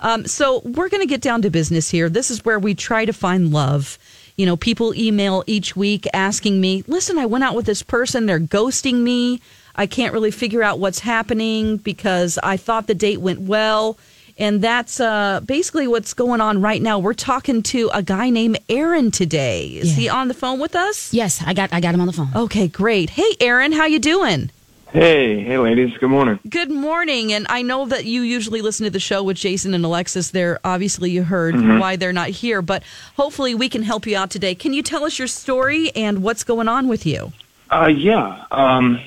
Um, so we're going to get down to business here. This is where we try to find love. You know, people email each week asking me, listen, I went out with this person, they're ghosting me. I can't really figure out what's happening because I thought the date went well. And that's uh, basically what's going on right now. We're talking to a guy named Aaron today. Is Yeah. he on the phone with us? Yes, I got I got him on the phone. Okay, great. Hey, Aaron, how you doing? Hey, hey, ladies. Good morning. Good morning. And I know that you usually listen to the show with Jason and Alexis. There, obviously, you heard Mm-hmm. why they're not here, but hopefully, we can help you out today. Can you tell us your story and what's going on with you? Uh, yeah. Um,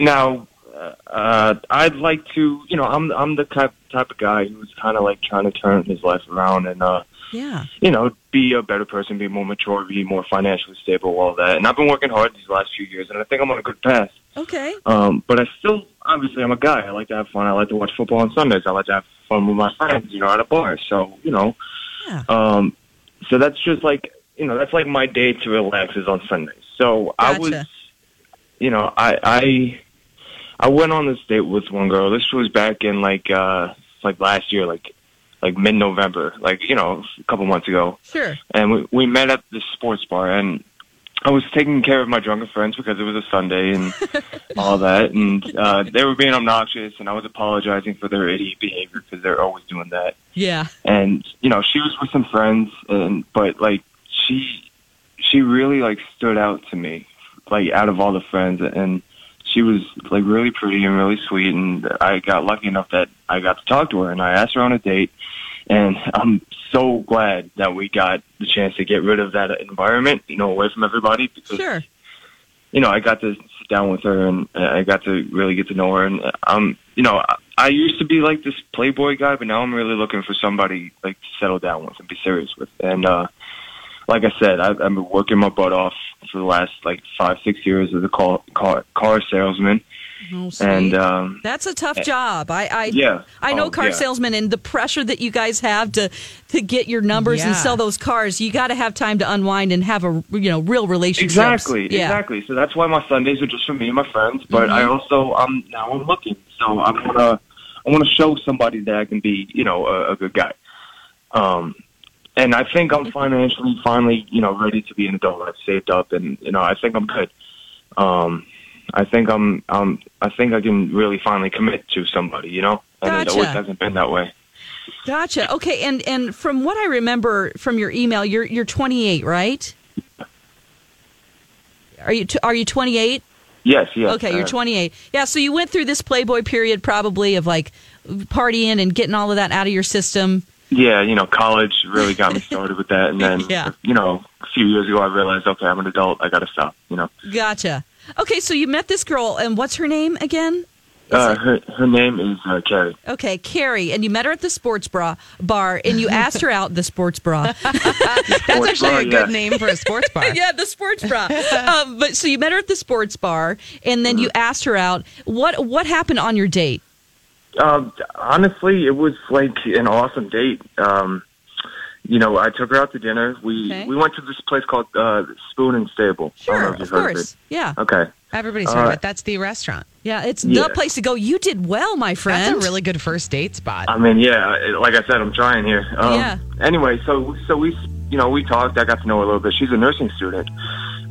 now, uh, uh, I'd like to. You know, I'm I'm the type type of guy who's kind of like trying to turn his life around and, uh, Yeah. you know, be a better person, be more mature, be more financially stable, all that. And I've been working hard these last few years, and I think I'm on a good path. Okay. Um, but I still, obviously, I'm a guy. I like to have fun. I like to watch football on Sundays. I like to have fun with my friends, you know, at a bar. So, you know, Yeah. um, so that's just like, you know, that's like my day to relax is on Sundays. So I was, you know, I, I, I went on this date with one girl. This was back in like, uh, like last year, like, like mid-November, like, you know, a couple months ago Sure. and we we met at the sports bar and I was taking care of my drunken friends because it was a Sunday and all that and uh they were being obnoxious and I was apologizing for their idiot behavior because they're always doing that Yeah. and you know she was with some friends and but like she she really like stood out to me like out of all the friends and she was like really pretty and really sweet and I got lucky enough that I got to talk to her and I asked her on a date and I'm so glad that we got the chance to get rid of that environment, you know, away from everybody because Sure. you know, I got to sit down with her and I got to really get to know her. And um, you know, I, I used to be like this playboy guy, but now I'm really looking for somebody like to settle down with and be serious with. And uh, like I said, I've, I've been working my butt off for the last like five, six years as a car car, car salesman. Oh. And um, That's a tough job. I, I Yeah. I know Oh, car yeah. salesmen and the pressure that you guys have to to get your numbers and sell those cars. You got to have time to unwind and have a you know real relationship. Exactly, Yeah. exactly. So that's why my Sundays are just for me and my friends. But I also, um, now I'm looking. So I'm gonna I wanna show somebody that I can be, you know, a, a good guy. Um, and I think I'm financially finally, you know, ready to be an adult. I've saved up, and you know, I think I'm good. Um, I think I'm, um, I think I can really finally commit to somebody, you know, and it always Gotcha. hasn't been that way. Gotcha. Okay, and and from what I remember from your email, you're you're 28, right? Are you t- are you 28? Yes, yes. Okay, you're uh, 28. Yeah, so you went through this Playboy period probably of like partying and getting all of that out of your system. Yeah, you know, college really got me started with that, and then, Yeah. you know, a few years ago, I realized, okay, I'm an adult, I got to stop. You know, Gotcha. Okay, so you met this girl, and what's her name again? uh, her her name is uh, Carrie. Okay, Carrie, and you met her at the sports bra bar, and you asked her out the sports bra. That's Sports actually bar, a good yeah. name for a sports bar. yeah, the sports bra. um, but so you met her at the sports bar, and then you asked her out. What what happened on your date? Um, honestly, it was like an awesome date. Um, you know, I took her out to dinner. We Okay. we went to this place called uh, Spoon and Stable. I don't know Sure, of heard course. Of Yeah. Okay. Everybody's All heard of it. That's the restaurant. yeah, it's Yeah. the place to go. You did well, my friend. That's a really good first date spot. I mean, yeah, like I said, I'm trying here. Um, Yeah. Anyway, so so we, you know, we talked. I got to know her a little bit. She's a nursing student,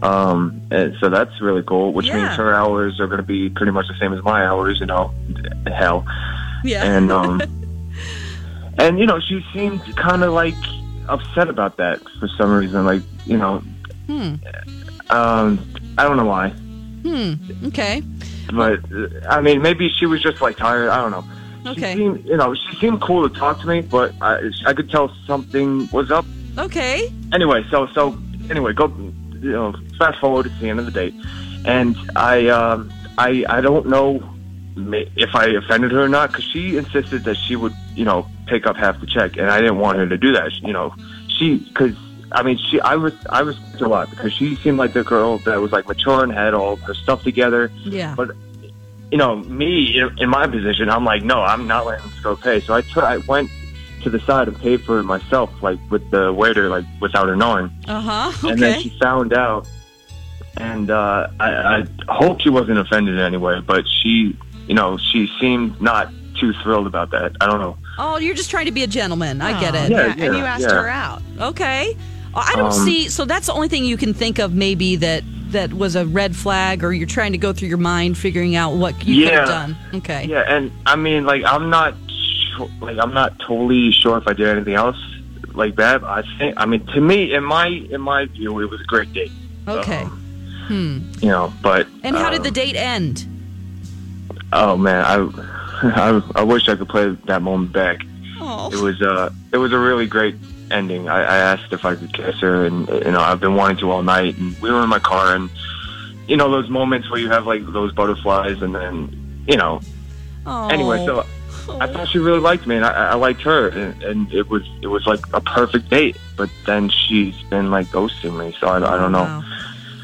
um, and so that's really cool. Which Yeah. means her hours are going to be pretty much the same as my hours. You know, hell. yeah. and um and you know, she seemed kind of like upset about that for some reason. Like, you know, Hmm. um, I don't know why, Okay. but uh, I mean, maybe she was just like tired. I don't know. Okay. She seemed, you know, she seemed cool to talk to me, but I, I could tell something was up. Okay. Anyway, so so anyway, go you know, fast forward to the end of the date, and I um, I I don't know if I offended her or not because she insisted that she would you know pick up half the check, and I didn't want her to do that. You know, she because. I mean, she. I was. I was a lot because she seemed like the girl that was like mature and had all her stuff together. Yeah. But you know, me in, my position, I'm like, no, I'm not letting this girl pay. So I took, I went to the side and paid for it myself, like with the waiter, like without her knowing. Uh huh. And then Okay. she found out, and uh, I, I hope she wasn't offended in any way, but she, you know, she seemed not too thrilled about that. I don't know. Oh, you're just trying to be a gentleman. I get Oh, it. Yeah, and you asked yeah. her out. Okay. I don't Um, see. So that's the only thing you can think of, maybe that that was a red flag, or you're trying to go through your mind, figuring out what you could have done. Okay. Yeah, and I mean, like, I'm not sure, like, I'm not totally sure if I did anything else like that. I think, I mean, to me, in my in my view, it was a great date. Okay. Um, Hmm. you know, but And how did um, the date end? Oh man, I, I I wish I could play that moment back. Oh. It was uh it was a really great ending. I, I asked if I could kiss her, and you know I've been wanting to all night. And we were in my car, and you know those moments where you have like those butterflies, and then you know. Oh. Anyway, so I thought she really liked me, and I, I liked her, and, and it was it was like a perfect date. But then she's been like ghosting me, so I, I don't know.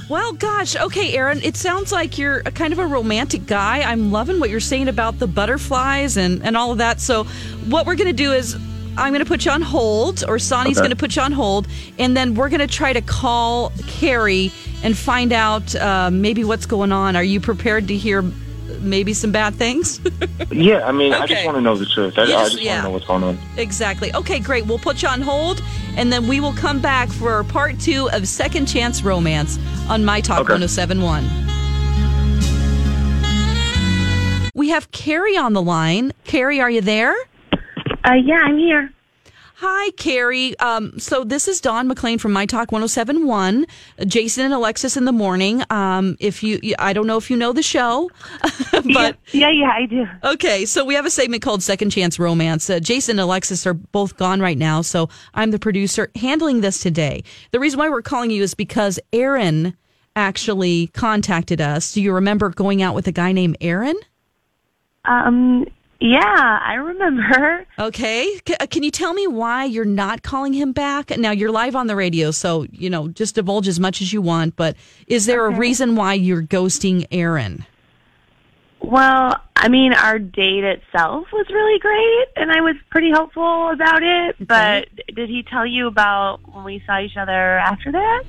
Well, gosh. Okay, Aaron, it sounds like you're a kind of a romantic guy. I'm loving what you're saying about the butterflies and, and all of that. So, what we're going to do is I'm going to put you on hold, or Sonny's Okay. going to put you on hold, and then we're going to try to call Carrie and find out uh, maybe what's going on. Are you prepared to hear maybe some bad things? Yeah, I mean, I just want to know the truth. I, You I just- just yeah. want to know what's going on. exactly. Okay, great. We'll put you on hold, and then we will come back for part two of Second Chance Romance on My Talk Okay. 1071. We have Carrie on the line. Carrie, are you there? Uh, yeah, I'm here. Hi, Carrie. Um, so this is Dawn McLean from My Talk 1071. Jason and Alexis in the morning. Um, if you, I don't know if you know the show, but yeah, yeah, I do. Okay, so we have a segment called Second Chance Romance. Uh, Jason and Alexis are both gone right now, so I'm the producer handling this today. The reason why we're calling you is because Aaron actually contacted us. Do you remember going out with a guy named Aaron? Um, yeah, I remember. Okay, C- uh, can you tell me why you're not calling him back? Now you're live on the radio, so you know just divulge as much as you want. But is there a reason why you're ghosting Aaron? Well, I mean, our date itself was really great, and I was pretty hopeful about it. But did he tell you about when we saw each other after that?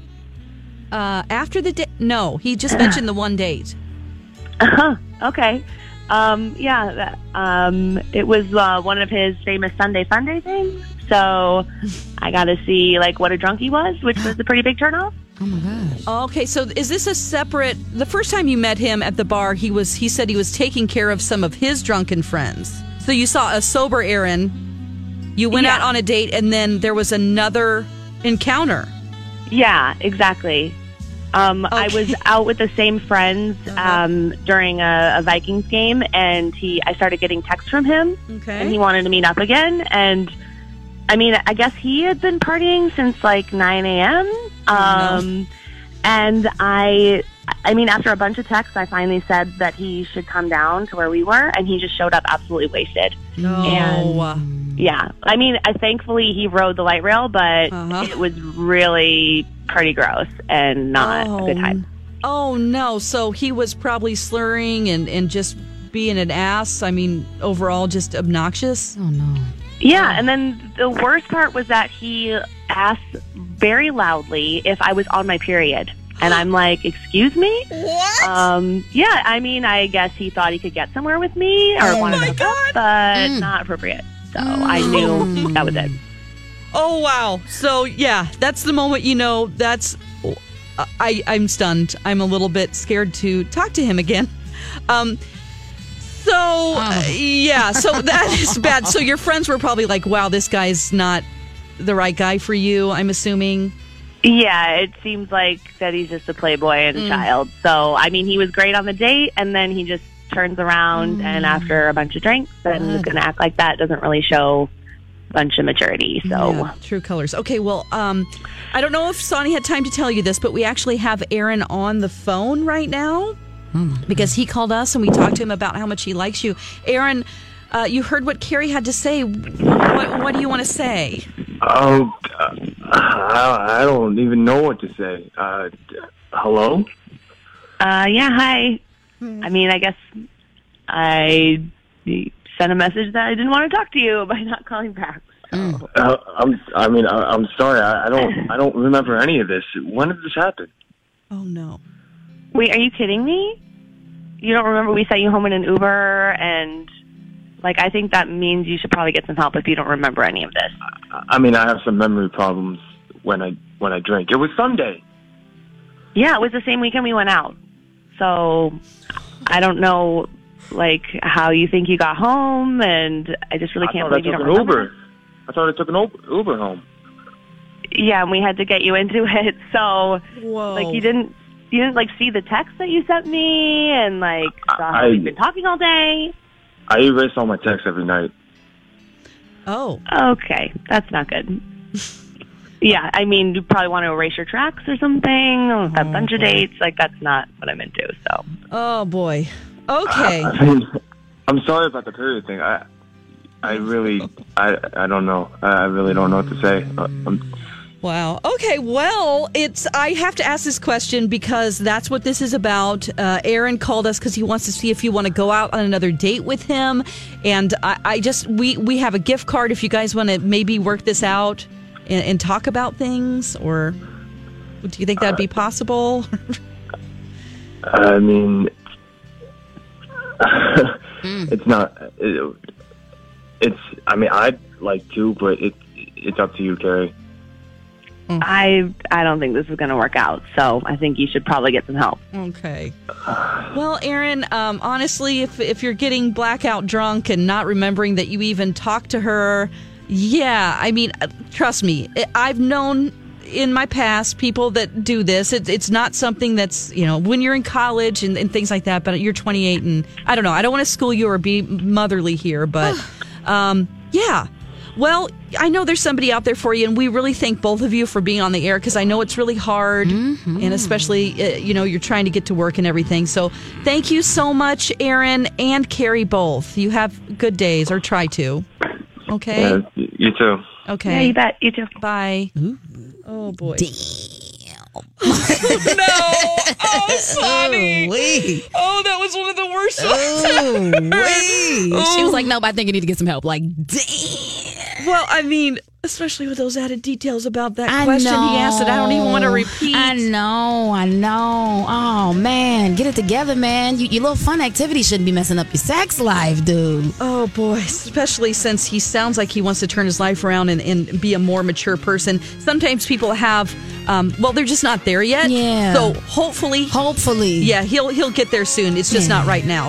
Uh, after the date? No, he just mentioned the one date. Uh-huh. Okay. Um, yeah, that, um, it was uh, one of his famous Sunday Sunday things. So I got to see like what a drunk he was, which was a pretty big turnoff. Oh my gosh. Okay, so is this a separate? The first time you met him at the bar, he was he said he was taking care of some of his drunken friends. So you saw a sober Aaron. You went Yeah. out on a date, and then there was another encounter. Yeah, exactly. Um, I was out with the same friends Uh-huh. um, during a, a Vikings game, and he I started getting texts from him, Okay. and he wanted to meet up again. And I mean, I guess he had been partying since like 9 a.m. Oh, Um, and I, I mean, after a bunch of texts, I finally said that he should come down to where we were, and he just showed up absolutely wasted. no. And- Yeah, I mean, I, thankfully he rode the light rail, but Uh-huh. it was really pretty gross and not a good time. Oh no! So he was probably slurring and and just being an ass. I mean, overall, just obnoxious. Oh no. Yeah, and then the worst part was that he asked very loudly if I was on my period. And I'm like, excuse me? What? Um, yeah, I mean, I guess he thought he could get somewhere with me or Oh wanted my to hook God. up, but not appropriate. So I knew that was it. Oh wow! So yeah, that's the moment you know. That's I. I'm stunned. I'm a little bit scared to talk to him again. Um, So uh, yeah, so that is bad. So your friends were probably like, "Wow, this guy's not the right guy for you." I'm assuming. Yeah, it seems like that he's just a playboy and a child. So, I mean, he was great on the date, and then he just turns around and after a bunch of drinks and is going to act like that doesn't really show a bunch of maturity. So, Yeah, true colors. Okay, well, um, I don't know if Sonny had time to tell you this, but we actually have Aaron on the phone right now because he called us and we talked to him about how much he likes you. Aaron, uh, you heard what Carrie had to say. What, what do you want to say? Oh, uh, I, I don't even know what to say. Uh, hello? uh, yeah, hi. I mean, I guess I sent a message that I didn't want to talk to you by not calling back. So. Uh, I'm. I mean, I, I'm sorry. I, I don't. I don't remember any of this. When did this happen? Oh, no. Wait, are you kidding me? You don't remember we sent you home in an Uber and like I think that means you should probably get some help if you don't remember any of this. I I mean, I have some memory problems when I when I drink. It was Sunday. Yeah, it was the same weekend we went out. So I don't know like how you think you got home and I just really I can't thought I believe you took don't an remember. Uber. I thought I took an Uber, Uber home. Yeah, and we had to get you into it. So Whoa. like you didn't you didn't like see the text that you sent me and like saw how I- we've been talking all day. I erase all my texts every night. Oh, Okay, that's not good. yeah, I mean, you probably want to erase your tracks or something. A oh, bunch of dates, like that's not what I'm into. So oh boy. Okay. I, I'm sorry about the period thing. I, I really, I, I don't know. I really don't know what to say. Uh, I'm, Wow. Okay. Well, it's. I have to ask this question because that's what this is about. Uh, Aaron called us because he wants to see if you want to go out on another date with him, and I, I just we we have a gift card if you guys want to maybe work this out and, and talk about things, or do you think that'd be possible? I mean, it's not. It, it's. I mean, I'd like to, but it, it's up to you, Carrie. I I don't think this is going to work out. So I think you should probably get some help. Okay. Well, Aaron, um, honestly, if if you're getting blackout drunk and not remembering that you even talked to her, yeah, I mean, uh, trust me, I've known in my past people that do this. It's it's not something that's you know when you're in college and, and things like that. But you're 28, and I don't know. I don't want to school you or be motherly here, but um, yeah. Well, I know there's somebody out there for you, and we really thank both of you for being on the air because I know it's really hard, and especially uh, you know you're trying to get to work and everything. So thank you so much, Aaron and Carrie both. You have good days, or try to. Okay. Yeah, y- you too. Okay. Yeah, you bet. You too. Bye. Oh boy. no. Oh, Sonny. Oh, wait. Oh, that was one of the worst. Oh, wait. She was like, oh. nope, I think you need to get some help. Like, damn. Well, I mean, especially with those added details about that I question know. he asked that I don't even want to repeat. I know, I know. Oh man, get it together, man. You, your little fun activity shouldn't be messing up your sex life, dude. Oh boy, especially since he sounds like he wants to turn his life around and, and be a more mature person. Sometimes people have, um, well, they're just not there yet. Yeah. So hopefully, Hopefully, yeah, he'll he'll get there soon. It's just Yeah. not right now.